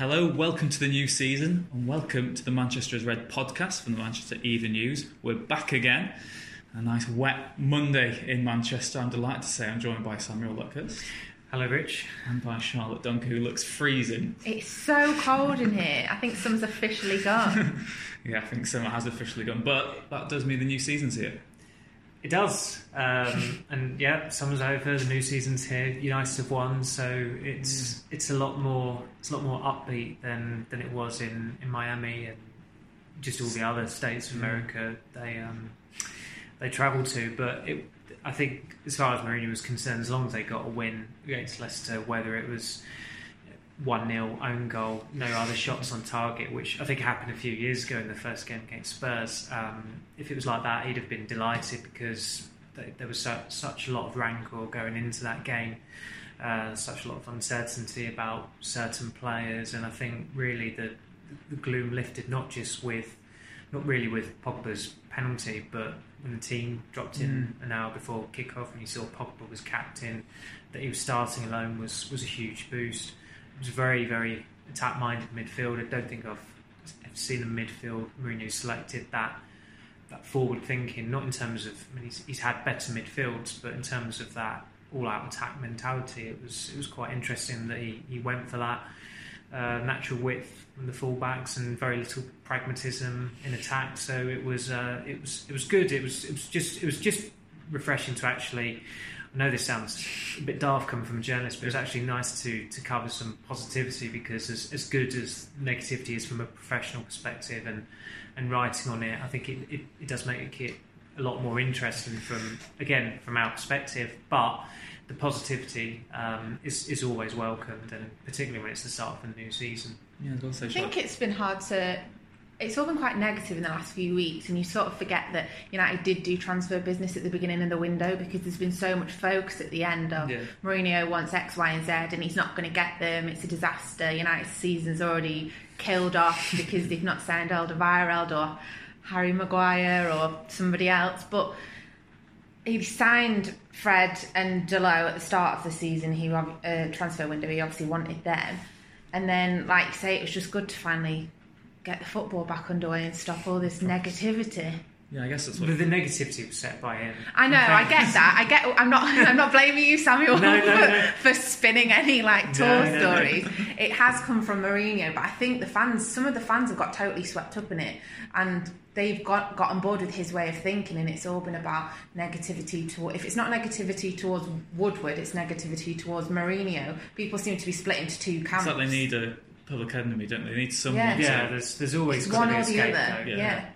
Hello, welcome to the new season, and welcome to the Manchester is Red podcast from the Manchester Evening News. We're back again. A nice wet Monday in Manchester. I'm delighted to say I'm joined by Samuel Lucas. Hello, Rich. And by Charlotte Duncan, who looks freezing. It's so cold in here. I think summer's officially gone. yeah, I think summer has officially gone, but that does mean the new season's here. It does, um, and yeah, summer's over. The new season's here. United have won, so it's mm. it's a lot more it's a lot more upbeat than than it was in, in Miami and just all the other states of America they um, they travel to. But it, I think, as far as Mourinho was concerned, as long as they got a win against Leicester, whether it was 1 0 own goal, no other shots on target, which I think happened a few years ago in the first game against Spurs. Um, if it was like that, he'd have been delighted because there was so, such a lot of rancor going into that game, uh, such a lot of uncertainty about certain players, and I think really the, the gloom lifted not just with, not really with Pogba's penalty, but when the team dropped in mm. an hour before kickoff and you saw Pogba was captain, that he was starting alone was was a huge boost was very, very attack minded midfield. I don't think I've, I've seen a midfield Mourinho selected that that forward thinking, not in terms of, I mean, he's, he's had better midfields, but in terms of that all out attack mentality, it was it was quite interesting that he, he went for that. Uh, natural width from the fullbacks and very little pragmatism in attack. So it was uh, it was it was good. It was it was just it was just refreshing to actually I know this sounds a bit daft coming from a journalist, but it's actually nice to to cover some positivity because as, as good as negativity is from a professional perspective and and writing on it, I think it, it, it does make it a lot more interesting from again from our perspective. But the positivity um, is is always welcomed, and particularly when it's the start of a new season. Yeah, I think it's been hard to it's all been quite negative in the last few weeks, and you sort of forget that United did do transfer business at the beginning of the window because there's been so much focus at the end of yeah. Mourinho wants X, Y, and Z, and he's not going to get them. It's a disaster. United's season's already killed off because they've not signed Alderweireld or Harry Maguire or somebody else. But he signed Fred and Dalot at the start of the season. He uh, transfer window. He obviously wanted them, and then, like you say, it was just good to finally get the football back underway and stop all this negativity. Yeah, I guess that's what. But the negativity was set by him. I know, I get that. I get. I'm not. I'm not blaming you, Samuel, no, no, for, no. for, spinning any like tour stories. It has come from Mourinho, but I think the fans, some of the fans, have got totally swept up in it, and they've got got on board with his way of thinking, and it's all been about negativity. To if it's not negativity towards Woodward, it's negativity towards Mourinho. People seem to be split into two camps. It's like they need a public enemy, don't they? They need someone. Yeah, yeah there's there's always it's one or the other. Yeah. yeah.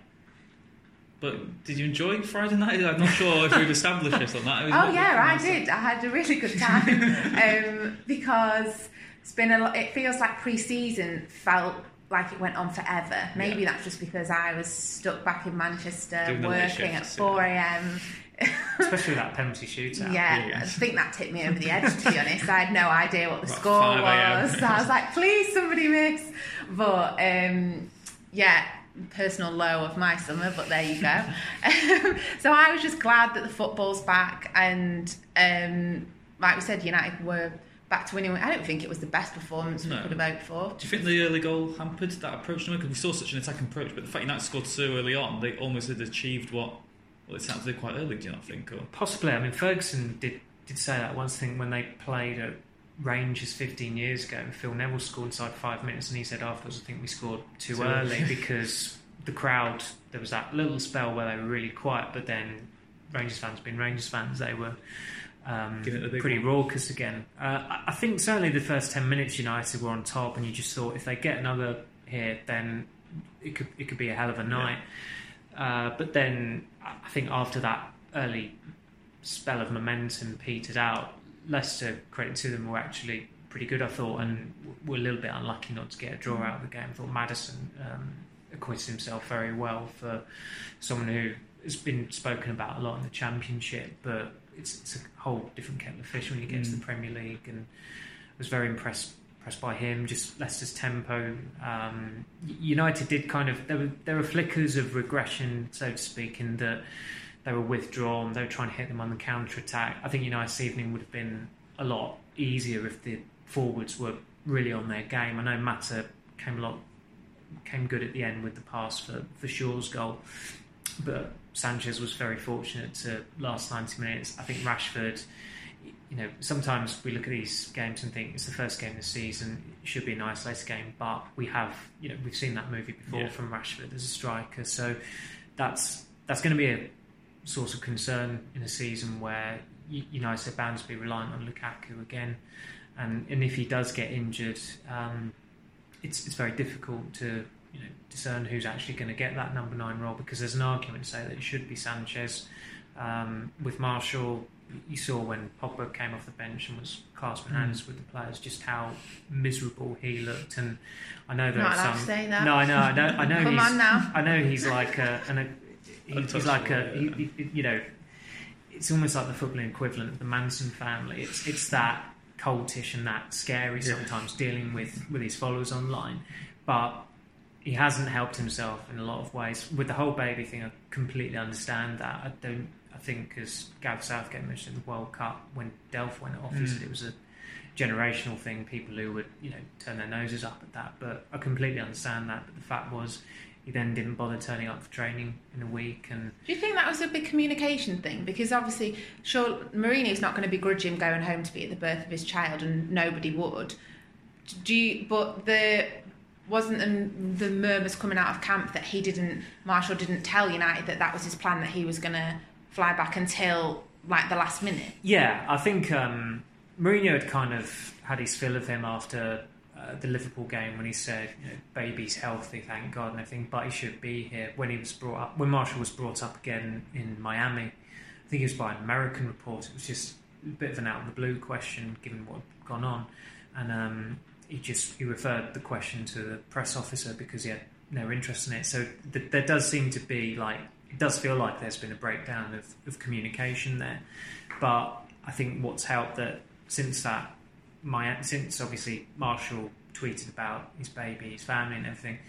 But did you enjoy Friday night? I'm not sure if we've established this on that. oh yeah, I did. I had a really good time um, because it's been a lot. It feels like pre-season felt like it went on forever. Maybe yeah. that's just because I was stuck back in Manchester working at 4 a.m. Especially that penalty shootout. Yeah, yeah, I think that tipped me over the edge, to be honest. I had no idea what the About score was. So I was like, please, somebody miss. But um, yeah, personal low of my summer, but there you go. so I was just glad that the football's back. And um, like we said, United were back to winning. I don't think it was the best performance no. we could have hoped for. Do you think the early goal hampered that approach? Because we saw such an attacking approach, but the fact United scored so early on, they almost had achieved what well, it sounds like quite early. Do you not think? Or? Possibly. I mean, Ferguson did did say that once. Thing when they played at Rangers 15 years ago, and Phil Neville scored inside five minutes, and he said afterwards, "I think we scored too, too early because the crowd. There was that little spell where they were really quiet, but then Rangers fans, being Rangers fans, they were." Um, pretty one. raucous again. Uh, I think certainly the first ten minutes United were on top, and you just thought if they get another here, then it could it could be a hell of a night. Yeah. Uh, but then I think after that early spell of momentum petered out, Leicester, credit to them, were actually pretty good, I thought, and were a little bit unlucky not to get a draw out of the game. I thought Maddison um, acquitted himself very well for someone who has been spoken about a lot in the Championship, but it's, it's a whole different kettle of fish when you get mm. to the mm. Premier League, and I was very impressed impressed by him. Just Leicester's tempo. Um, United did kind of there were there were flickers of regression, so to speak, in that they were withdrawn. They were trying to hit them on the counter attack. I think United's evening would have been a lot easier if the forwards were really on their game. I know Mata came a lot came good at the end with the pass for, for Shaw's goal. But Sanchez was very fortunate to last 90 minutes. I think Rashford, you know, sometimes we look at these games and think it's the first game of the season, it should be an isolated game, but we have, you know, we've seen that movie before yeah. from Rashford as a striker. So that's that's going to be a source of concern in a season where United are bound to be reliant on Lukaku again. And, and if he does get injured, um, it's, it's very difficult to you know, discern who's actually going to get that number nine role because there's an argument to say that it should be Sanchez. Um, with Martial, you saw when Pogba came off the bench and was clasping mm. hands with the players, just how miserable he looked. And I know that Not some. To say that. No, I know, I know, I know. Come he's, on now. I know he's like a, an, a he's, he's like a, he, he, you know, it's almost like the footballing equivalent of the Manson family. It's it's that cultish and that scary sometimes yeah. dealing with with his followers online, but he hasn't helped himself in a lot of ways. With the whole baby thing, I completely understand that. I don't. I think, as Gav Southgate mentioned in the World Cup when Delph went off, mm. he said it was a generational thing. People who would, you know, turn their noses up at that. But I completely understand that. But the fact was, he then didn't bother turning up for training in a week. And do you think that was a big communication thing? Because obviously, sure, Mourinho's not going to begrudge him going home to be at the birth of his child, and nobody would. Do you? But the wasn't the, the murmurs coming out of camp that he didn't, Martial didn't tell United that that was his plan that he was going to fly back until like the last minute. Yeah, I think um, Mourinho had kind of had his fill of him after uh, the Liverpool game when he said, you know, "Baby's healthy, thank God," and everything, but he should be here. When he was brought up, when Martial was brought up again in Miami, I think it was by an American report. It was just a bit of an out of the blue question, given what had gone on, and um, he just he referred the question to the press officer because he had no interest in it. So th- there does seem to be like it does feel like there's been a breakdown of, of communication there, but I think what's helped that since that my since obviously Martial tweeted about his baby, his family, and everything.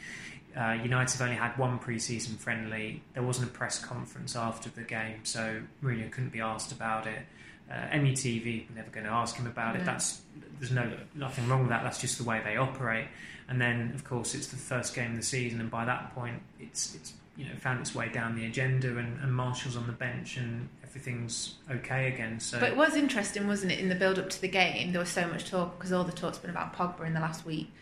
Uh, United have only had one pre-season friendly. There wasn't a press conference after the game, so Mourinho couldn't be asked about it. Uh, were never going to ask him about no. it. That's there's no nothing wrong with that. That's just the way they operate. And then, of course, it's the first game of the season, and by that point, it's it's you know found its way down the agenda, and, and Martial's on the bench, and everything's okay again. So, but it was interesting, wasn't it? In the build up to the game, there was so much talk because all the talk's been about Pogba in the last week,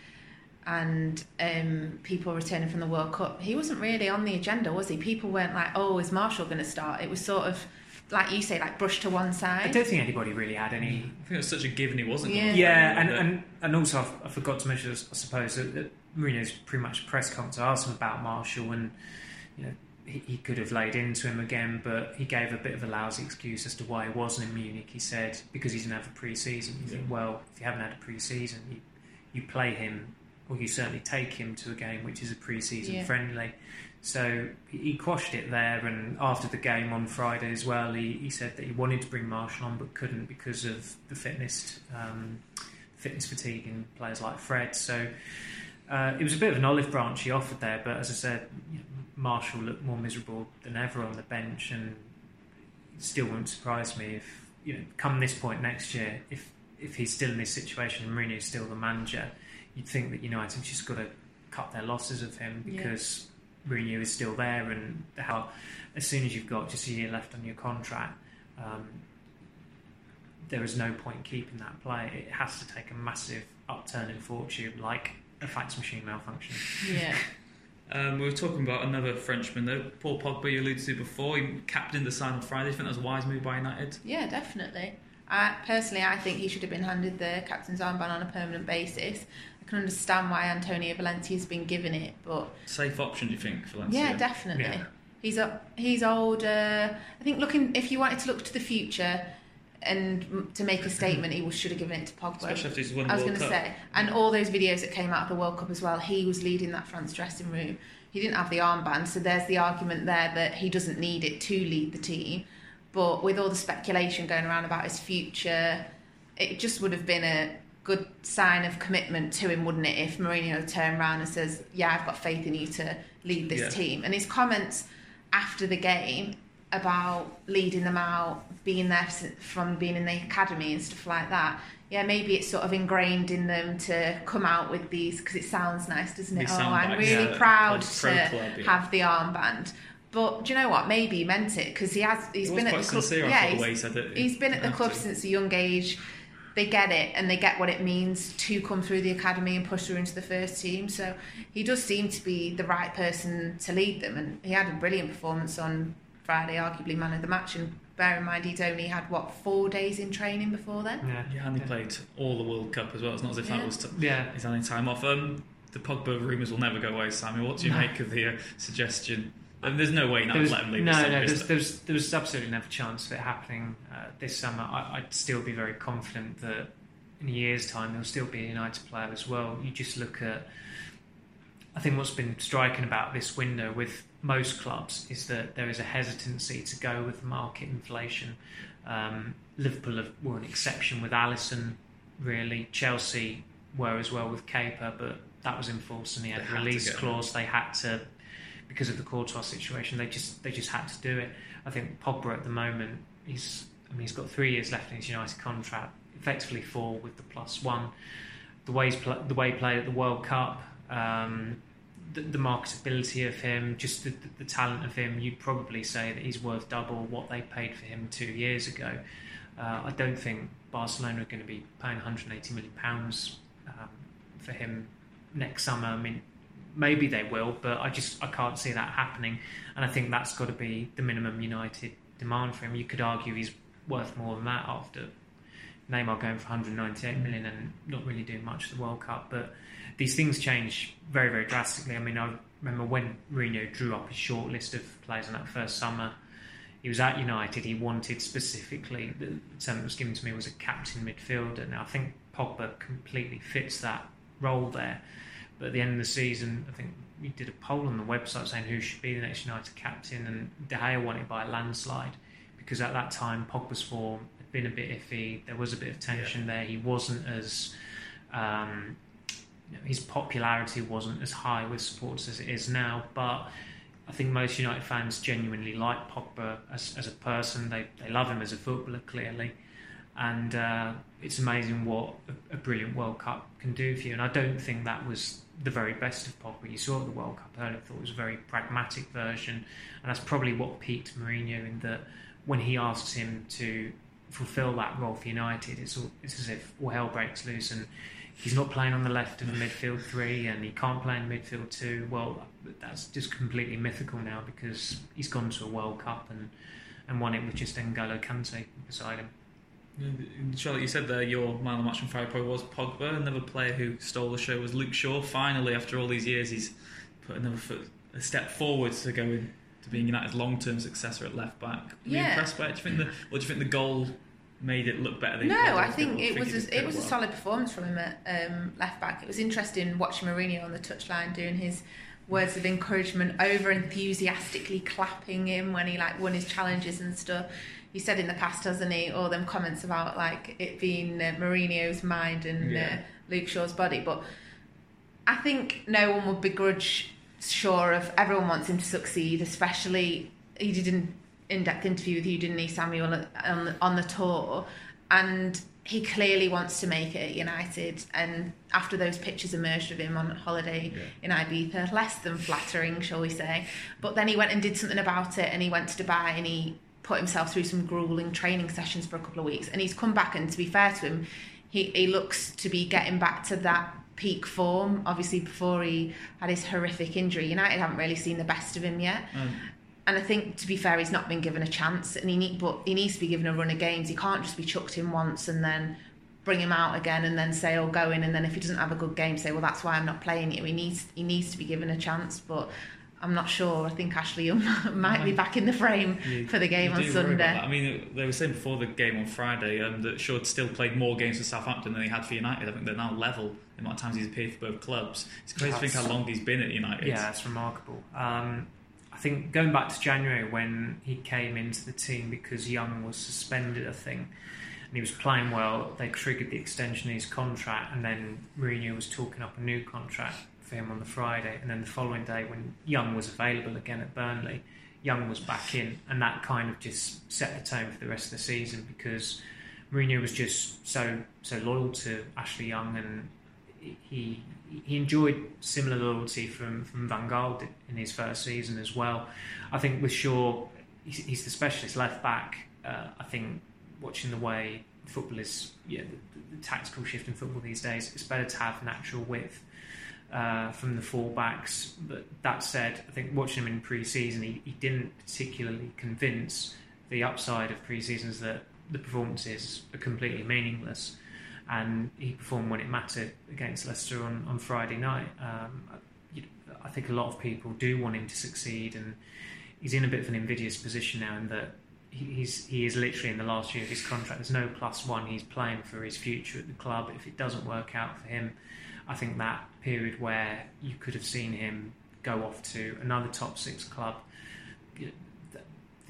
and um, people returning from the World Cup. He wasn't really on the agenda, was he? People weren't like, "Oh, is Martial going to start?" It was sort of like you say, like brushed to one side. I don't think anybody really had any. I think it was such a given he wasn't. Yeah, yeah and, and and also I forgot to mention, I suppose, that, that Mourinho's pretty much press conference. I asked him about Martial, and you know he, he, could have laid into him again, but he gave a bit of a lousy excuse as to why he wasn't in Munich. He said because he didn't have a pre-season. He yeah. said, well, if you haven't had a pre-season, you, you play him, or you certainly take him to a game which is a pre-season yeah. friendly. So he quashed it there, and after the game on Friday as well, he, he said that he wanted to bring Martial on but couldn't because of the fitness um, fitness fatigue in players like Fred. So uh, it was a bit of an olive branch he offered there, but as I said, you know, Martial looked more miserable than ever on the bench, and still wouldn't surprise me if you know come this point next year, if if he's still in this situation and Mourinho's still the manager, you'd think that United just got to cut their losses of him because. Yeah Mourinho is still there, and how as soon as you've got just a year left on your contract, um, there is no point keeping that player. It has to take a massive upturn in fortune, like a fax machine malfunction. Yeah. Um, we were talking about another Frenchman though, Paul Pogba. You alluded to before. He captained the side on Friday. Do you think that was a wise move by United? Yeah, definitely. I, personally, I think he should have been handed the captain's armband on a permanent basis. I can understand why Antonio Valencia's been given it, but safe option, do you think, Valencia? Yeah, definitely. Yeah. He's up. He's older. Uh, I think looking if you wanted to look to the future, and to make a statement, he should have given it to Pogba. Especially after he's won I was going to say, and all those videos that came out of the World Cup as well, he was leading that France dressing room. He didn't have the armband, so there's the argument there that he doesn't need it to lead the team. But with all the speculation going around about his future, it just would have been a good sign of commitment to him, wouldn't it, if Mourinho turned around and says, "Yeah, I've got faith in you to lead this Yeah. team." And his comments after the game about leading them out, being there from being in the academy and stuff like that. Yeah, maybe it's sort of ingrained in them to come out with these because it sounds nice, doesn't it? Oh, I'm really yeah, proud to club, yeah. have the armband. But do you know what? Maybe he meant it because he has. He's been at the club. yeah, he's- way he said it. He's been at the club since a young age. They get it and they get what it means to come through the academy and push through into the first team. So he does seem to be the right person to lead them. And he had a brilliant performance on Friday, arguably man of the match. And bear in mind, he'd only had what four days in training before then. Yeah, Yeah, and he played all the World Cup as well. It's not as if Yeah. that was t- yeah. his only time off. Um, the Pogba rumours will never go away, Samuel. What do you No. make of the uh, suggestion? And there's no way There was, let him leave no, no, there's, there? was, there was absolutely never a chance of it happening uh, this summer. I, I'd still be very confident that in a year's time he'll still be a United player as well. You just look at, I think what's been striking about this window with most clubs is that there is a hesitancy to go with market inflation. Um, Liverpool have, were an exception with Alisson, really. Chelsea were as well with Kepa, but that was enforced and he had They a release clause. They had to because of the Courtois situation. They just they just had to do it. I think Pogba at the moment he's I mean he's got three years left in his United contract, effectively four with the plus one. The way pl- the way he played at the World Cup, um, the, the marketability of him, just the, the, the talent of him, you'd probably say that he's worth double what they paid for him two years ago. Uh, I don't think Barcelona are going to be paying 180 million pounds um, for him next summer. I mean, maybe they will, but I just I can't see that happening. And I think that's got to be the minimum United demand for him. You could argue he's worth more than that after Neymar going for 198 million and not really doing much at the World Cup. But these things change very very drastically. I mean, I remember when Mourinho drew up his short list of players in that first summer. He was at United. He wanted specifically the term that was given to me was a captain midfielder. Now I think Pogba completely fits that role there. But at the end of the season, I think we did a poll on the website saying who should be the next United captain, and De Gea won it by a landslide because at that time Pogba's form had been a bit iffy. There was a bit of tension there. He wasn't as um, his popularity wasn't as high with supporters as it is now, but. I think most United fans genuinely like Pogba as, as a person. They, they love him as a footballer, clearly. And uh, it's amazing what a, a brilliant World Cup can do for you. And I don't think that was the very best of Pogba. You saw at the World Cup earlier, I thought it was a very pragmatic version. And that's probably what piqued Mourinho in that when he asks him to fulfil that role for United, it's, all, it's as if all hell breaks loose and he's not playing on the left of the midfield three and he can't play in midfield two. Well, that's just completely mythical now because he's gone to a World Cup and, and won it with just N'Golo Kante beside him. Charlotte, you said there your man of the match Friday probably was Pogba. Another player who stole the show was Luke Shaw. Finally, after all these years, he's put another foot, a step forward to going to being United's long-term successor at left back. Were you Yeah. impressed by it? Do you think the, or do you think the goal made it look better? Than No, I think it was a, it was a solid performance from him at um, left back. It was interesting watching Mourinho on the touchline doing his words of encouragement, over enthusiastically clapping him when he like won his challenges and stuff. He said in the past, hasn't he, all them comments about like it being uh, Mourinho's mind and Yeah. uh, Luke Shaw's body, but I think no one would begrudge Shaw of everyone wants him to succeed, especially he did an in-depth interview with you, didn't he, Samuel, on the, on the tour, and he clearly wants to make it at United. And after those pictures emerged of him on holiday in Ibiza, less than flattering, shall we say, but then he went and did something about it, and he went to Dubai and he put himself through some grueling training sessions for a couple of weeks, and he's come back. And to be fair to him, he, he looks to be getting back to that peak form. Obviously, before he had his horrific injury, United haven't really seen the best of him yet. Um, And I think, to be fair, he's not been given a chance, and he need, but he needs to be given a run of games. He can't just be chucked in once and then bring him out again, and then say, "Oh, go in," and then if he doesn't have a good game, say, "Well, that's why I'm not playing you." He needs he needs to be given a chance, but. I'm not sure. I think Ashley Young might be back in the frame you, for the game on Sunday. I mean, they were saying before the game on Friday um, that Shaw still played more games for Southampton than he had for United. I think they're now level the amount of times he's appeared for both clubs. It's crazy That's, to think how long he's been at United. Yeah, it's remarkable. Um, I think going back to January when he came into the team because Young was suspended, I think, and he was playing well, they triggered the extension of his contract, and then Mourinho was talking up a new contract for him on the Friday, and then the following day when Young was available again at Burnley, Young was back in, and that kind of just set the tone for the rest of the season because Mourinho was just so so loyal to Ashley Young, and he he enjoyed similar loyalty from from Van Gaal in his first season as well. I think with Shaw, he's, he's the specialist left back. Uh, I think watching the way football is, yeah, the, the, tactical shift in football these days, it's better to have natural width uh, from the fullbacks. But that said, I think watching him in pre-season, he, he didn't particularly convince the upside of pre-seasons that the performances are completely meaningless. And he performed when it mattered against Leicester on, on Friday night. Um, I think a lot of people do want him to succeed, and he's in a bit of an invidious position now in that he's he is literally in the last year of his contract. There's no plus one. He's playing for his future at the club. If it doesn't work out for him, I think that period where you could have seen him go off to another top six club, the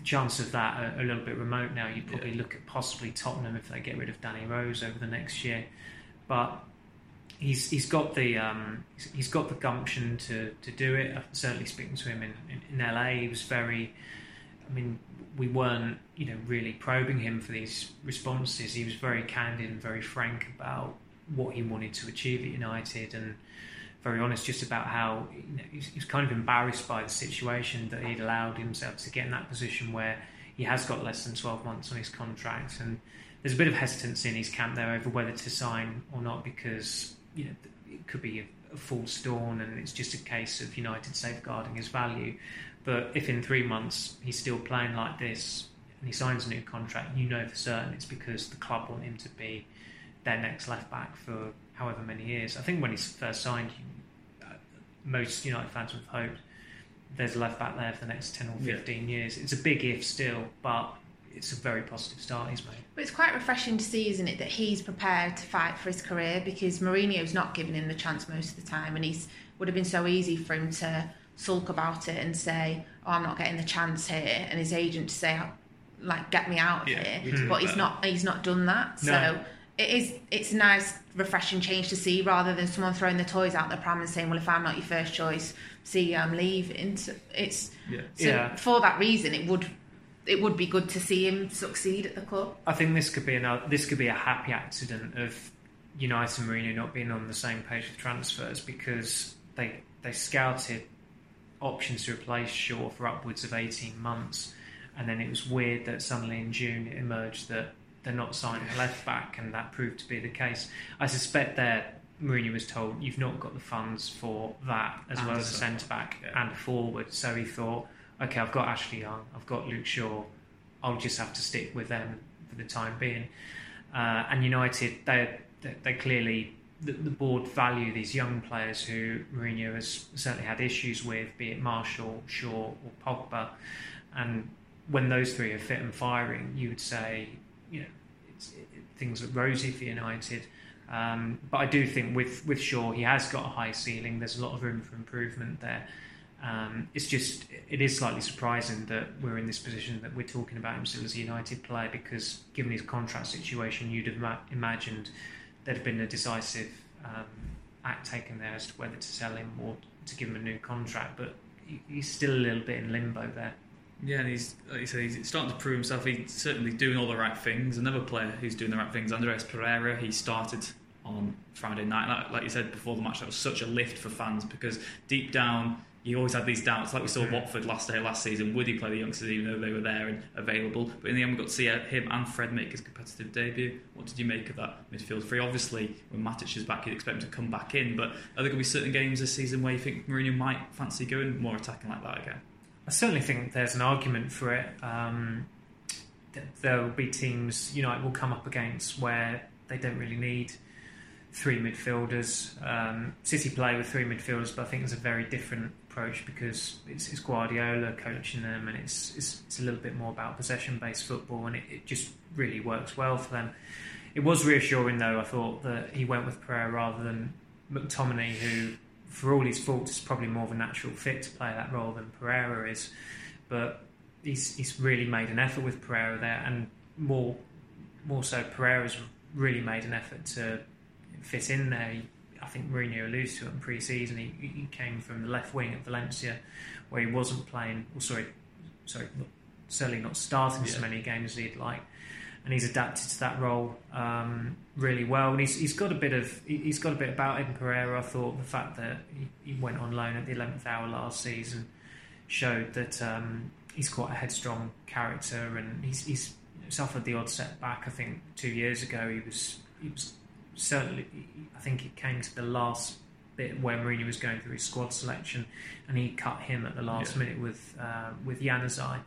chance of that are a little bit remote now. You'd probably yeah. look at possibly Tottenham if they get rid of Danny Rose over the next year, but he's he's got the um, he's got the gumption to, to do it. I'm certainly speaking to him in, in, in LA, he was very. I mean, we weren't you know really probing him for these responses. He was very candid and very frank about what he wanted to achieve at United and very honest just about how you know, kind of embarrassed by the situation that he'd allowed himself to get in that position where he has got less than 12 months on his contract. And there's a bit of hesitancy in his camp there over whether to sign or not because you know it could be a, a false dawn and it's just a case of United safeguarding his value. But if in three months he's still playing like this and he signs a new contract you know for certain it's because the club want him to be their next left back for however many years. I think when he first signed, uh, most United fans would have hoped there's a left back there for the next 10 or 15 yeah. years. It's a big if still, but it's a very positive start he's made. But it's quite refreshing to see, isn't it, that he's prepared to fight for his career because Mourinho's not giving him the chance most of the time, and he's would have been so easy for him to sulk about it and say, "Oh, I'm not getting the chance here," and his agent to say, "Like, get me out of yeah, here." But he's not. He's not done that. No. So it is it's a nice refreshing change to see rather than someone throwing the toys out the pram and saying well if i'm not your first choice see i'm leaving so it's yeah. So yeah. for that reason it would it would be good to see him succeed at the club i think this could be another this could be a happy accident of united and Mourinho not being on the same page with transfers because they they scouted options to replace Shaw for upwards of 18 months and then it was weird that suddenly in June it emerged that they're not signing a left back, and that proved to be the case. I suspect that Mourinho was told you've not got the funds for that as and well as a centre back yeah. and a forward. So he thought, okay, I've got Ashley Young, I've got Luke Shaw, I'll just have to stick with them for the time being. Uh, and United, they they clearly the, the, board value these young players who Mourinho has certainly had issues with, be it Martial, Shaw, or Pogba. And when those three are fit and firing, you would say you know, it, things look rosy for United. Um, but I do think with with Shaw, he has got a high ceiling. There's a lot of room for improvement there. Um, it's just it is slightly surprising that we're in this position that we're talking about him still as a United player because given his contract situation, you'd have ma- imagined there'd have been a decisive um, act taken there as to whether to sell him or to give him a new contract. But he's still a little bit in limbo there. Yeah, and he's like you said, he's starting to prove himself. He's certainly doing all the right things. Another player who's doing the right things, Andreas Pereira. He started on Friday night, like, like you said before the match. That was such a lift for fans because deep down you always had these doubts, like we saw Watford last day last season. Would he play the youngsters even though they were there and available? But in the end, we got to see uh, him and Fred make his competitive debut. What did you make of that midfield three? Obviously, when Matic is back, you'd expect him to come back in. But are there going to be certain games this season where you think Mourinho might fancy going more attacking like that again? I certainly think there's an argument for it. Um, there will be teams United will come up against where they don't really need three midfielders. Um, City play with three midfielders, but I think it's a very different approach because it's, it's Guardiola coaching them, and it's, it's, it's a little bit more about possession-based football, and it, it, just really works well for them. It was reassuring, though. I thought that he went with Pereira rather than McTominay, who, for all his faults, is probably more of a natural fit to play that role than Pereira is. But he's he's really made an effort with Pereira there, and more more so, Pereira's really made an effort to fit in there. He, I think Mourinho alludes to it in pre-season. He, he, came from the left wing at Valencia, where he wasn't playing. Well, sorry, sorry, not, certainly not starting yeah. so many games as he'd like, and he's adapted to that role um, really well. And he's, he's got a bit of he's got a bit about him. Pereira, I thought the fact that he, he went on loan at the eleventh hour last season showed that um, he's quite a headstrong character, and he's, he's suffered the odd setback. I think two years ago he was he was certainly, I think it came to the last bit where Mourinho was going through his squad selection, and he cut him at the last yeah. minute with uh, with Januzaj.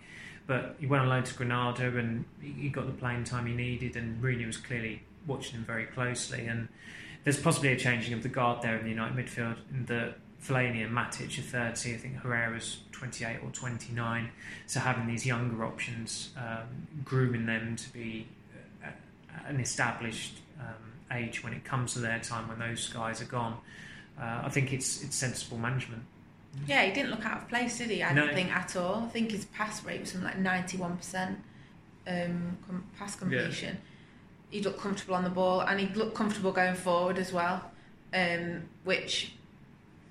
But he went on loan to Granada, and he got the playing time he needed, and Mourinho was clearly watching him very closely. And there's possibly a changing of the guard there in the United midfield, in that Fellaini and Matic are 30, I think Herrera's 28 or 29. So having these younger options, um, grooming them to be uh, an established um, age when it comes to their time when those guys are gone. Uh, I think it's it's sensible management. Yeah, he didn't look out of place, did he? I no. don't think at all. I think his pass rate was something like ninety-one percent um, pass completion. Yeah. He looked comfortable on the ball, and he looked comfortable going forward as well, um, which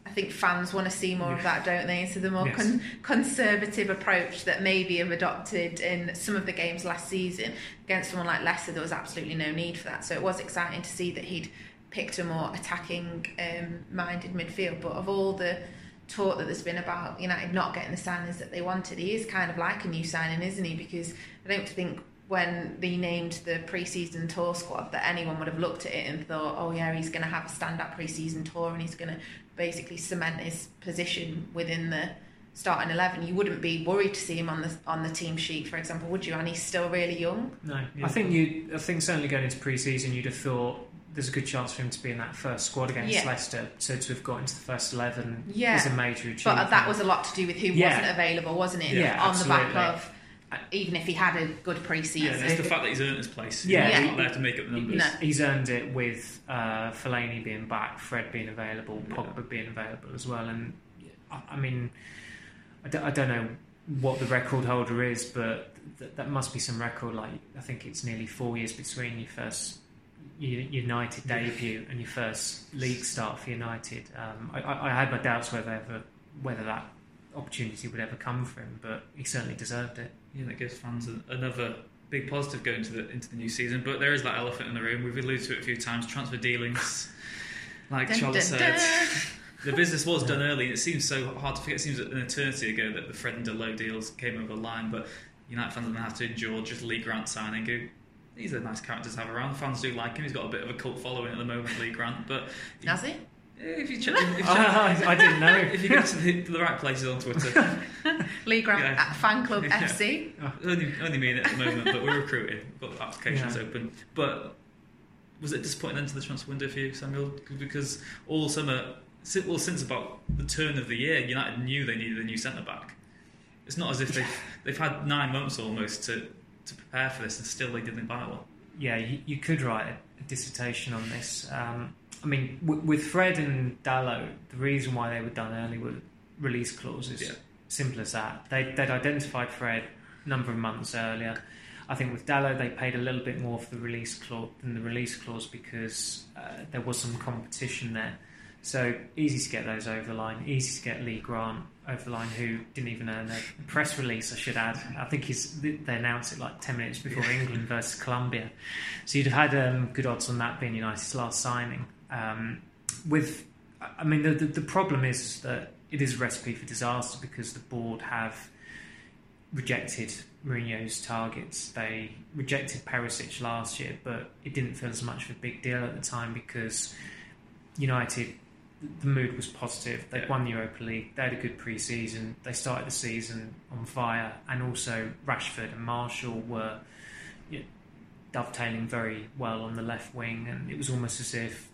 I think fans want to see more of that, don't they? So the more yes. con- conservative approach that maybe have adopted in some of the games last season against someone like Leicester, there was absolutely no need for that. So it was exciting to see that he'd picked a more attacking um, minded midfield. But of all the talk that there's been about United not getting the signings that they wanted, he is kind of like a new signing, isn't he? Because I don't think when they named the pre-season tour squad that anyone would have looked at it and thought, oh yeah, he's going to have a stand-up pre-season tour and he's going to basically cement his position within the starting eleven. You wouldn't be worried to see him on the on the team sheet, for example, would you? And he's still really young. No, I think you. I think certainly going into pre-season, you'd have thought there's a good chance for him to be in that first squad against yeah. Leicester. So to have got into the first eleven yeah. is a major achievement. But that was a lot to do with who yeah. wasn't available, wasn't it? Yeah, on absolutely. the back of even if he had a good pre-season. Yeah, it's the fact that he's earned his place. Yeah, he's not there to make up the numbers. No. He's earned it with uh, Fellaini being back, Fred being available, Pogba yeah. being available as well. And I, mean, I don't, I don't, know what the record holder is, but th- that must be some record. Like I think it's nearly four years between your first United debut and your first league start for United. Um, I, I, had my doubts whether ever, whether that opportunity would ever come for him, but he certainly deserved it. Yeah, that gives fans another big positive going into the into the new season. But there is that elephant in the room. We've alluded to it a few times. Transfer dealings, like dun, Charlotte dun, said. Dun. The business was done early. It seems so hard to forget. It seems an eternity ago that the Fred and Dalot deals came over the line. But United fans are going to have to endure just Lee Grant signing. Who, he's a nice character to have around. Fans do like him. He's got a bit of a cult following at the moment, Lee Grant. But does he? If you check, if you oh, check, I, I didn't know. If you go to the, to the right places on Twitter, Lee Grant yeah. Fan Club yeah. FC. Oh. Only, only me at the moment, but we're recruiting. We've got applications yeah. open. But was it disappointing into the transfer window for you, Samuel? Because all summer, well, since about the turn of the year, United knew they needed a new centre back. It's not as if they've they've had nine months almost to to prepare for this, and still they didn't buy one. Yeah, you, you could write a, dissertation on this. Um, I mean, w- with Fred and Dalot, the reason why they were done early were release clauses. Yeah. Simple as that. They, would identified Fred a number of months earlier. I think with Dalot, they paid a little bit more for the release clause than the release clause because uh, there was some competition there. So easy to get those over the line. Easy to get Lee Grant over the line, who didn't even earn a press release. I should add. I think he's, they announced it like ten minutes before England versus Colombia. So you'd have had um, good odds on that being United's last signing. Um, with, I mean, the, the, the problem is that it is a recipe for disaster because the board have rejected Mourinho's targets. They rejected Perisic last year, but it didn't feel as much of a big deal at the time because United, the mood was positive. They'd yeah. won the Europa League. They had a good pre-season. They started the season on fire, and also Rashford and Martial were you know, dovetailing very well on the left wing, and it was almost as if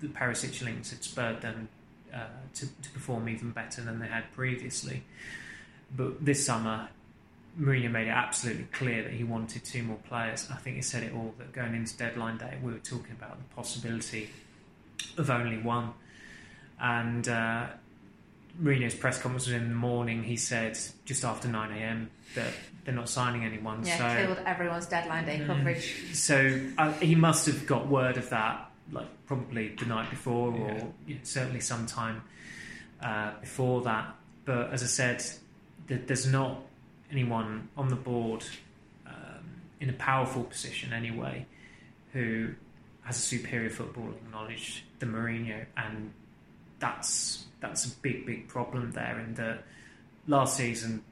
the Perisic links had spurred them uh, to, to perform even better than they had previously. But this summer, Mourinho made it absolutely clear that he wanted two more players. I think he said it all that going into deadline day, we were talking about the possibility of only one. And uh, Mourinho's press conference was in the morning. He said just after 9 a.m. that they're not signing anyone. Yeah, so, killed everyone's deadline day mm. coverage. So uh, he must have got word of that, like probably the night before, or yeah. you know, certainly sometime uh, before that. But as I said, there's not anyone on the board um, in a powerful position anyway who has a superior footballing knowledge than Mourinho, and that's that's a big big problem there. In that last season,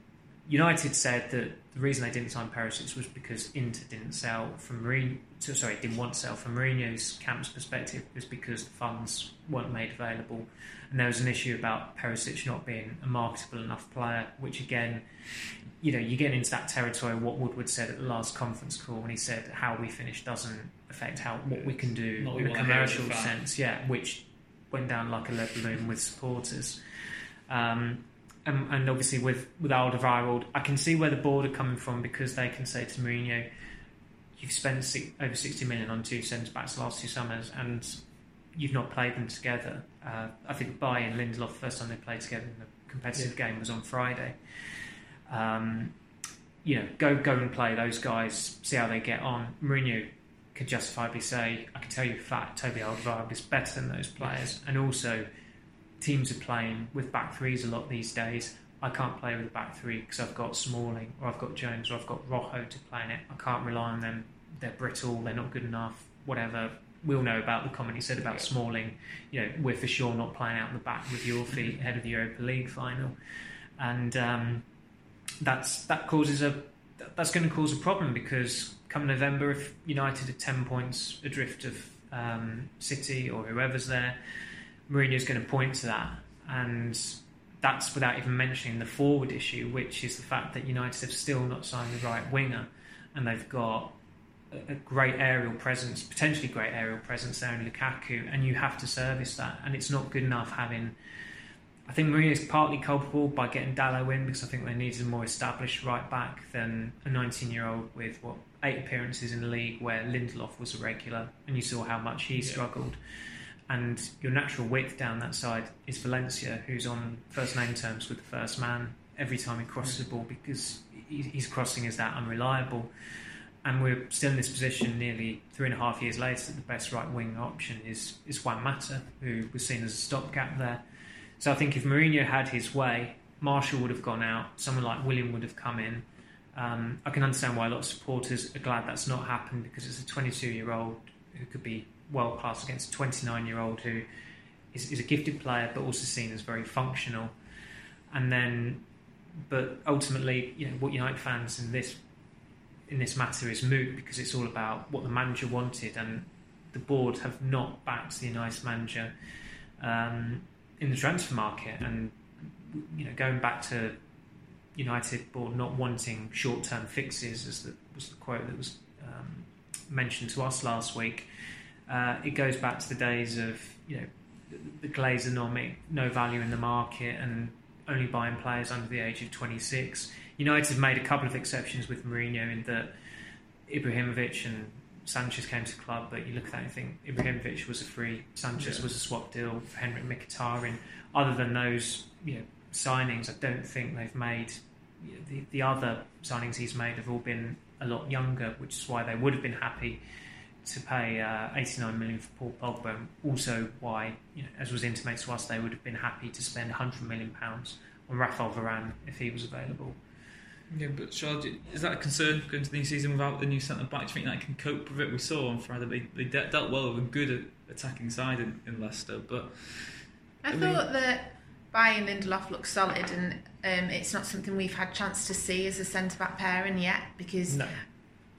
United said that the reason they didn't sign Perisic was because Inter didn't sell from Mourinho. Sorry, didn't want to sell from Mourinho's camp's perspective was because the funds weren't made available, and there was an issue about Perisic not being a marketable enough player, which again you know, you get into that territory. What Woodward said at the last conference call when he said how we finish doesn't affect how what we can do Not in a commercial sense. Yeah, which went down like a lead balloon with supporters. Um, and, and, obviously with with Alderweireld, I can see where the board are coming from because they can say to Mourinho, "You've spent six, over sixty million on two centre backs the last two summers, and you've not played them together." Uh, I think Bailly and Lindelof, the first time they played together in the competitive yeah. game was on Friday. Um, you know, go go and play those guys, see how they get on. Mourinho could justifiably say, I can tell you fact, Toby Alderweireld is better than those players. And also, teams are playing with back threes a lot these days. I can't play with a back three because I've got Smalling or I've got Jones or I've got Rojo to play in it. I can't rely on them. They're brittle. They're not good enough. Whatever. We'll know about the comment he said about Smalling. You know, we're for sure not playing out in the back with your feet ahead of the Europa League final. And um, that's that causes a that's going to cause a problem because come November, if United are ten points adrift of um, City or whoever's there, Mourinho's going to point to that, and that's without even mentioning the forward issue, which is the fact that United have still not signed the right winger, and they've got a great aerial presence, potentially great aerial presence there in Lukaku, and you have to service that, and it's not good enough having I think Mourinho is partly culpable by getting Dalot in because I think they needed a more established right back than a 19 year old with what eight appearances in the league where Lindelof was a regular and you saw how much he yeah. struggled. And your natural width down that side is Valencia, who's on first name terms with the first man every time he crosses the ball because his crossing is that unreliable. And we're still in this position nearly three and a half years later that the best right wing option is, is Juan Mata, who was seen as a stopgap there. So I think if Mourinho had his way, Martial would have gone out, someone like Willian would have come in. Um, I can understand why a lot of supporters are glad that's not happened because it's a 22 year old who could be world class against a 29 year old who is, is, a gifted player but also seen as very functional. And then, but ultimately, you know, what United fans in this in this matter is moot because it's all about what the manager wanted, and the board have not backed the United manager. Um, in the transfer market, and you know, going back to United board not wanting short-term fixes, as the, was the quote that was um, mentioned to us last week. Uh, it goes back to the days of you know the Glazer no value in the market, and only buying players under the age of 26. United made a couple of exceptions with Mourinho in that Ibrahimovic and Sanchez came to the club, but you look at that and think Ibrahimovic was a free, Sanchez yeah. was a swap deal for Henrik Mkhitaryan. Other than those you know, signings, I don't think they've made the, the other signings he's made have all been a lot younger, which is why they would have been happy to pay uh, 89 million for Paul Pogba. Also, why, you know, as was intimated to us, they would have been happy to spend 100 million pounds on Rafael Varane if he was available. Yeah, but Charles, is that a concern going to the new season without the new centre back? Do you think that can cope with it? We saw on Friday they, they de- dealt well with a good attacking side in, in Leicester, but I, I thought mean, that Bailly and Lindelof looked solid, and um, it's not something we've had chance to see as a centre back pairing yet because no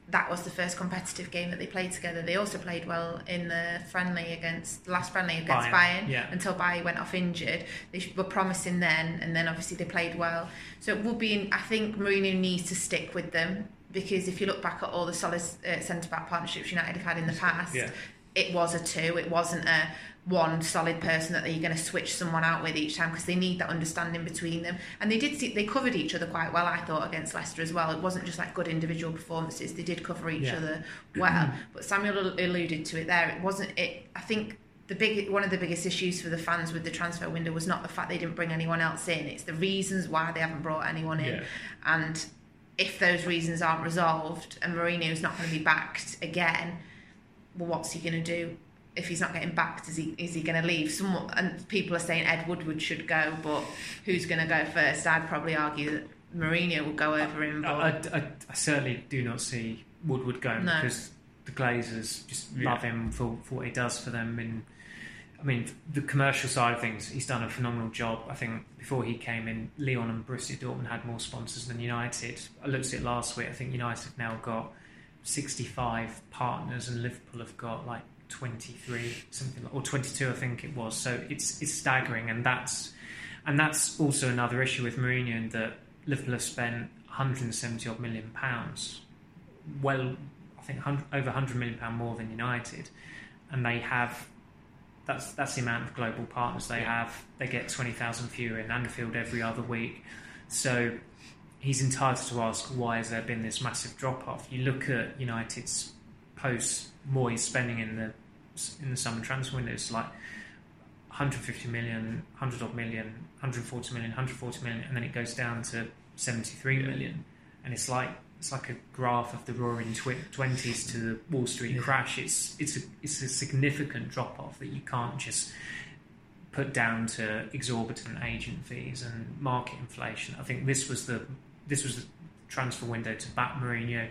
that was the first competitive game that they played together. They also played well in the friendly against the last friendly against Bayern, Bayern yeah. until Bayern went off injured. They were promising then, and then obviously they played well. So it would be. I think Mourinho needs to stick with them because if you look back at all the solid uh, centre back partnerships United have had in the past, yeah. It was a two. It wasn't a one solid person that you're going to switch someone out with each time because they need that understanding between them. And they did see, they covered each other quite well, I thought, against Leicester as well. It wasn't just like good individual performances; they did cover each yeah. other well. but Samuel alluded to it there. It wasn't it. I think the big one of the biggest issues for the fans with the transfer window was not the fact they didn't bring anyone else in. It's the reasons why they haven't brought anyone in, yeah. and if those reasons aren't resolved and Mourinho's not going to be backed again, well, what's he going to do? if he's not getting backed, is he is he going to leave? Some and people are saying Ed Woodward should go, but who's going to go first? I'd probably argue that Mourinho will go over him. I, I, I, certainly do not see Woodward going no. because the Glazers just yeah. love him for, for, what he does for them. And I mean, the commercial side of things, he's done a phenomenal job. I think before he came in, Leon and Borussia Dortmund had more sponsors than United. I looked at it last week. I think United now got 65 partners, and Liverpool have got like 23 something like, or 22 I think it was. So it's it's staggering and that's and that's also another issue with Mourinho in that Liverpool have spent 170 odd million pounds. Well I think over 100 million pound more than United. And they have that's that's the amount of global partners they have. They get 20,000 fewer in Anfield every other week. So he's entitled to ask why has there been this massive drop off you look at United's post Moyes spending in the in the summer transfer window it's like 150 million, 100 odd million, 140 million, 140 million, and then it goes down to 73 million, and it's like it's like a graph of the roaring twenties to the Wall Street yeah. crash. It's it's a, it's a significant drop off that you can't just put down to exorbitant agent fees and market inflation. I think this was the this was the transfer window to bat Mourinho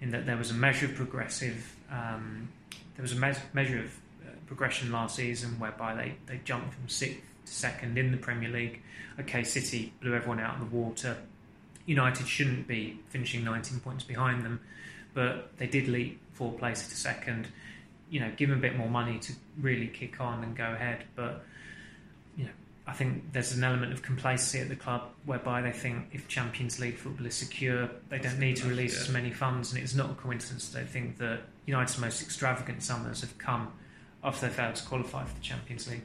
in that there was a measure of progressive um, there was a me- measure of uh, progression last season whereby they, they jumped from sixth to second in the Premier League. Okay, City blew everyone out of the water. United shouldn't be finishing 19 points behind them, but they did leap four places to second. You know, give them a bit more money to really kick on and go ahead. But I think there's an element of complacency at the club whereby they think if Champions League football is secure, they don't need to release as many funds, and it's not a coincidence they think that United's most extravagant summers have come after they failed to qualify for the Champions League.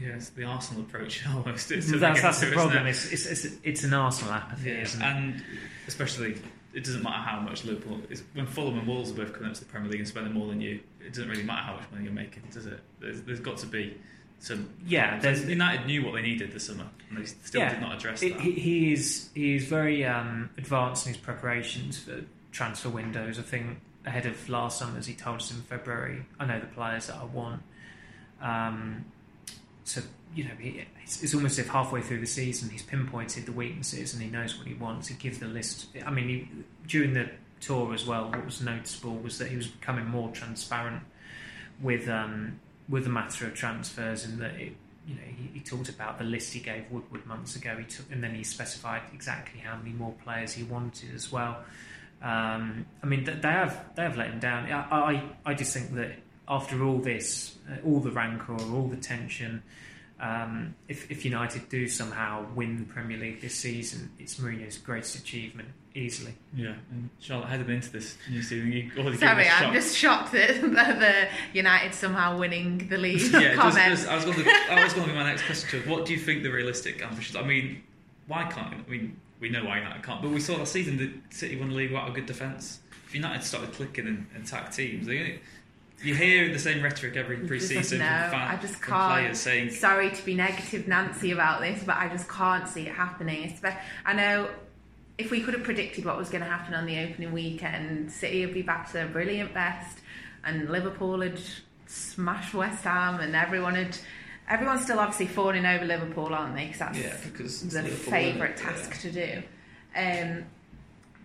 Yes, the Arsenal approach almost. It's that's, that's the problem. It? It's, it's, it's, it's, an Arsenal apathy, yeah. isn't it? And especially, it doesn't matter how much Liverpool. Is, when Fulham and Wolves are both coming up to the Premier League and spending more than you, it doesn't really matter how much money you're making, does it? There's, there's got to be some. Yeah, United knew what they needed this summer, and they still yeah, did not address that. He, he is he is very um, advanced in his preparations for transfer windows. I think ahead of last summer, as he told us in February, I know the players that I want. Um, so you know, he, it's, it's, almost as if halfway through the season he's pinpointed the weaknesses and he knows what he wants. He gives the list. I mean, he, during the tour as well, what was noticeable was that he was becoming more transparent with um, with the matter of transfers, and that it, you know he, he, talked about the list he gave Woodward months ago. He took, and then he specified exactly how many more players he wanted as well. Um, I mean, they have they have let him down. I, I, I just think that after all this, uh, all the rancour, all the tension, um, if, if United do somehow win the Premier League this season, it's Mourinho's greatest achievement easily. Yeah, and Charlotte headed into this new season. You Sorry, I'm just shocked that the United somehow winning the league. yeah, just, just, I was going to. I was going to be my next question. To What do you think the realistic ambitions? I mean, why can't I mean we know why United can't. But we saw last season that City won the league without a good defence. If United started clicking and, and attack teams, they, you hear the same rhetoric every pre-season no, from, fan, I just can't. players saying. Sorry to be negative, Nancy, about this, but I just can't see it happening. I know if we could have predicted what was going to happen on the opening weekend, City would be back to their brilliant best, and Liverpool had smashed West Ham, and everyone had Everyone's still obviously fawning over Liverpool, aren't they? Cause that's yeah, because the favourite task yeah. to do. Um,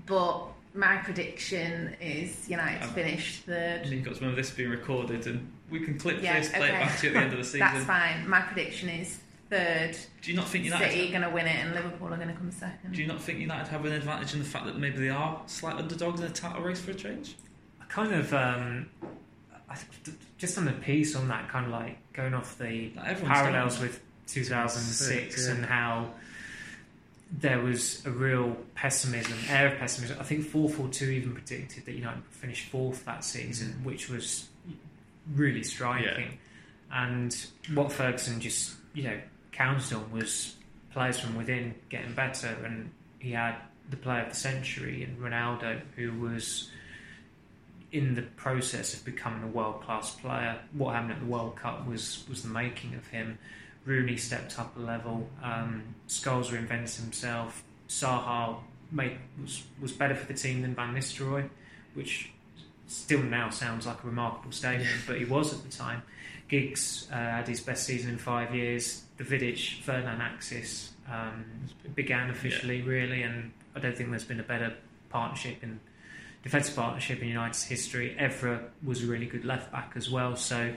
but my prediction is United um, finish third. You've got some of this being recorded, and we can clip yeah, this, play okay. it back to you at the end of the season. That's fine. My prediction is third. Do you not think United City are going to win it and Liverpool are going to come second? Do you not think United have an advantage in the fact that maybe they are slight underdogs in a title race for a change? I kind of. Um, I, just on the piece on that kind of like going off the like parallels with 2006 yeah. and how there was a real pessimism, air of pessimism. I think 442 even predicted that United would finish fourth that season, mm. which was really striking. Yeah. And what Ferguson just you know on was players from within getting better, and he had the player of the century in Ronaldo, who was in the process of becoming a world class player. What happened at the World Cup was was the making of him. Rooney stepped up a level. Um, Scholes reinvented himself. Saha made, was was better for the team than Van Nistelrooy, which still now sounds like a remarkable statement, but he was at the time. Giggs uh, had his best season in five years. The Vidic Ferdinand axis um, began officially, yeah. really, and I don't think there's been a better partnership in defensive partnership in United's history. Evra was a really good left back as well. So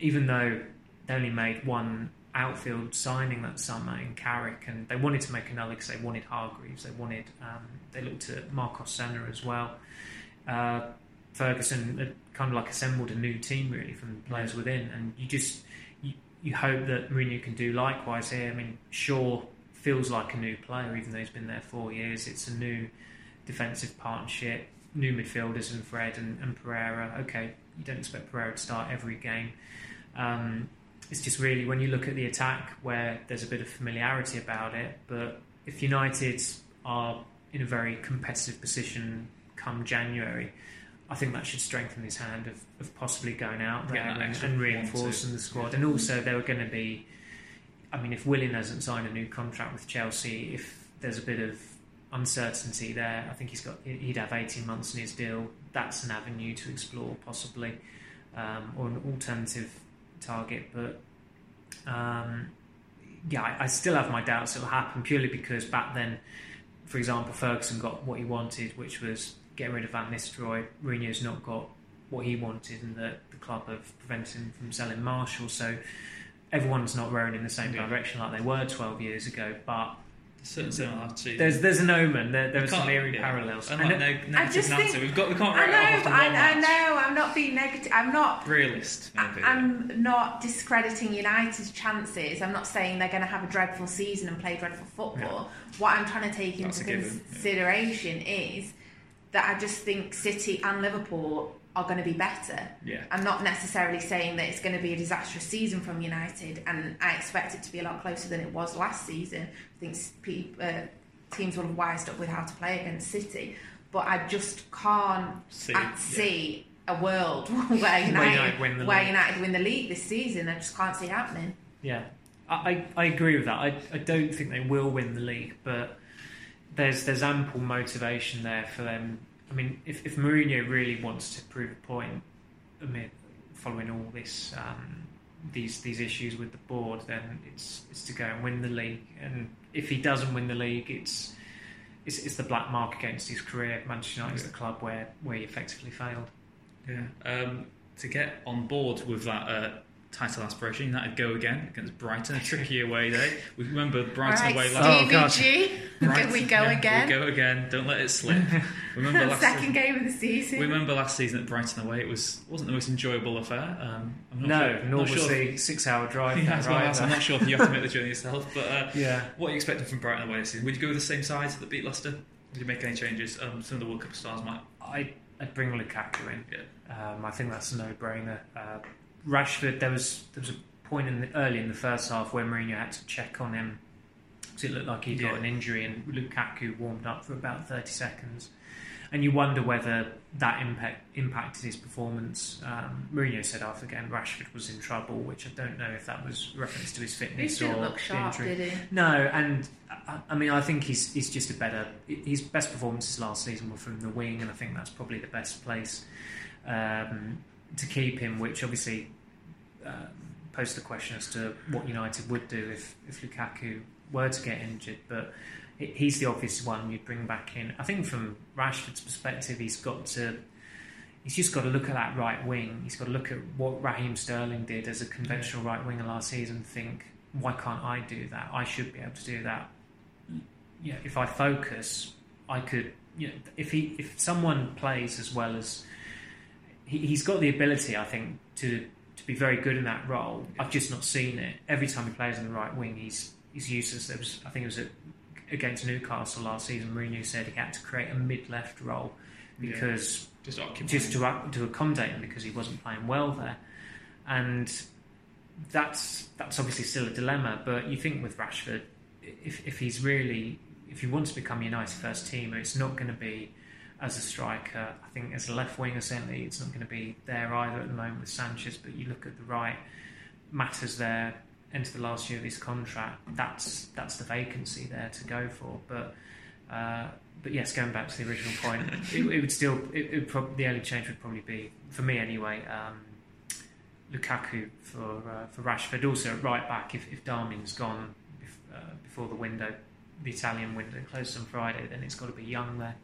even though they only made one outfield signing that summer in Carrick, and they wanted to make another because they wanted Hargreaves, they wanted um, they looked at Marcos Senna as well. Uh, Ferguson had kind of like assembled a new team really from players within, and you just you, you hope that Mourinho can do likewise here. I mean, Shaw feels like a new player even though he's been there four years. It's a new defensive partnership, new midfielders and Fred and, and Pereira. Okay, you don't expect Pereira to start every game. Um, it's just really when you look at the attack where there's a bit of familiarity about it, but if United are in a very competitive position come January, I think that should strengthen his hand of, of possibly going out there and, and, reinforcing the squad. And also, there are going to be, I mean, if Willian hasn't signed a new contract with Chelsea, if there's a bit of uncertainty there, I think he's got he'd have 18 months in his deal. That's an avenue to explore, possibly, um, or an alternative target. But um, yeah, I, I still have my doubts it'll happen purely because back then, for example, Ferguson got what he wanted, which was getting rid of Van Nistelrooy. Mourinho's not got what he wanted, and the, the club have prevented him from selling Martial. So everyone's not rowing in the same yeah. direction like they were 12 years ago. But certain similarities. There's there's an omen. There, there are some eerie yeah. parallels. And like neg- negative Nancy. Think, We've got we can't I know, off I, I know. I'm not being negative. I'm not realist. Maybe, I, am yeah. not discrediting United's chances. I'm not saying they're going to have a dreadful season and play dreadful football. Yeah. What I'm trying to take That's into consideration is that I just think City and Liverpool are going to be better. Yeah. I'm not necessarily saying that it's going to be a disastrous season from United, and I expect it to be a lot closer than it was last season. I think uh, teams will have wised up with how to play against City, but I just can't see, see a world where United, where United, win, the where United win the league this season. I just can't see it happening. Yeah, I, I agree with that. I, I don't think they will win the league, but there's there's ample motivation there for them. I mean, if, if Mourinho really wants to prove a point amid following all this um, these these issues with the board, then it's it's to go and win the league. And if he doesn't win the league, it's it's, it's the black mark against his career. Manchester United is the club where where he effectively failed. Yeah. Um, to get on board with that uh, title aspiration. United go again against Brighton, a tricky away day. We remember Brighton right, away last. Oh gosh, Brighton, we go yeah, again. We go again. Don't let it slip. remember last second season, game of the season. We remember last season at Brighton away. It was wasn't the most enjoyable affair. Um, I'm not no, sure, nor was sure the six-hour drive. Yeah, right, I'm not sure if you have to make the journey yourself. But uh, yeah, what are you expecting from Brighton away this season? Would you go with the same side that beat Leicester? Would you make any changes? Um, some of the World Cup stars might. I I'd bring Lukaku in. Yeah. Um, I think that's a no-brainer. Uh, Rashford, there was there was a point in the, early in the first half where Mourinho had to check on him because it looked like he got yeah. an injury, and Lukaku warmed up for about thirty seconds, and you wonder whether that impact impacted his performance. Um, Mourinho said after the game Rashford was in trouble, which I don't know if that was reference to his fitness he or look sharp, injury. Did he? No, and I, I mean I think he's he's just a better. His best performances last season were from the wing, and I think that's probably the best place um, to keep him. Which obviously. Um, posed the question as to what United would do if, if Lukaku were to get injured, but he's the obvious one you'd bring back in. I think from Rashford's perspective, he's got to. He's just got to look at that right wing. He's got to look at what Raheem Sterling did as a conventional right winger last season. Think, why can't I do that? I should be able to do that. Yeah, if I focus, I could. You know, if he, if someone plays as well as he, he's got the ability, I think, to be very good in that role. I've just not seen it. Every time he plays on the right wing, he's he's useless. There was, I think it was at, against Newcastle last season. Mourinho said he had to create a mid-left role because yeah. just, just to to accommodate him because he wasn't playing well there, and that's that's obviously still a dilemma. But you think with Rashford, if if he's really if he wants to become United first team, it's not going to be as a striker. I think as a left winger, certainly it's not going to be there either at the moment with Sanchez. But you look at the right Mata's there into the last year of his contract. That's that's the vacancy there to go for. But uh, but yes, going back to the original point, it, it, would still it, it prob- the only change would probably be for me anyway. Um, Lukaku for uh, for Rashford. Also right back, if, if Darmian's gone bef- uh, before the window, the Italian window closes on Friday, then it's got to be Young there.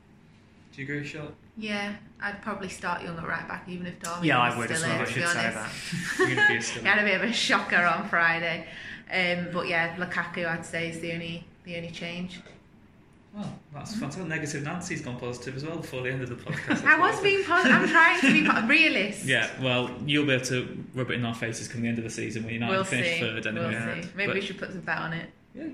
Do you agree, Charlotte? Yeah, I'd probably start Young at right back, even if Darmian yeah, I would still as well. in, I should say that. he had a bit of a shocker on Friday, um, but yeah, Lukaku I'd say is the only the only change. Well, that's fantastic. Negative Nancy's gone positive as well before the end of the podcast. I was being positive. I'm trying to be po- realist. Yeah, well, you'll be able to rub it in our faces come the end of the season when United we'll finish see. third anyway. We'll see. Maybe but, we should put some bet on it. Yeah,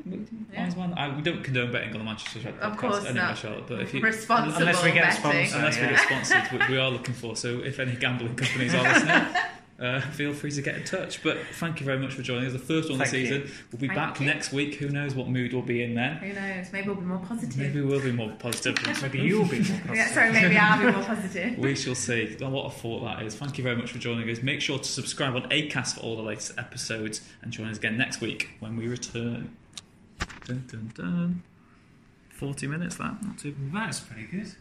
yeah. Well. I, we don't condone betting on the Manchester United Of course anyway, not. Charlotte. But if you, Responsible unless we get betting. sponsors, unless yeah. we get sponsored, which we are looking for. So if any gambling companies are listening, uh, feel free to get in touch. But thank you very much for joining us. The first one of the season. you. We'll be Thank back you. next week. Who knows what mood we'll be in then? Who knows? Maybe we'll be more positive. Maybe we'll be more positive. Maybe you'll be more positive. Yeah, sorry, maybe I'll be more positive. We shall see. Oh, what a thought that is. Thank you very much for joining us. Make sure to subscribe on ACAST for all the latest episodes and join us again next week when we return. Dun, dun, dun. 40 minutes, that. Not too bad. That's pretty good.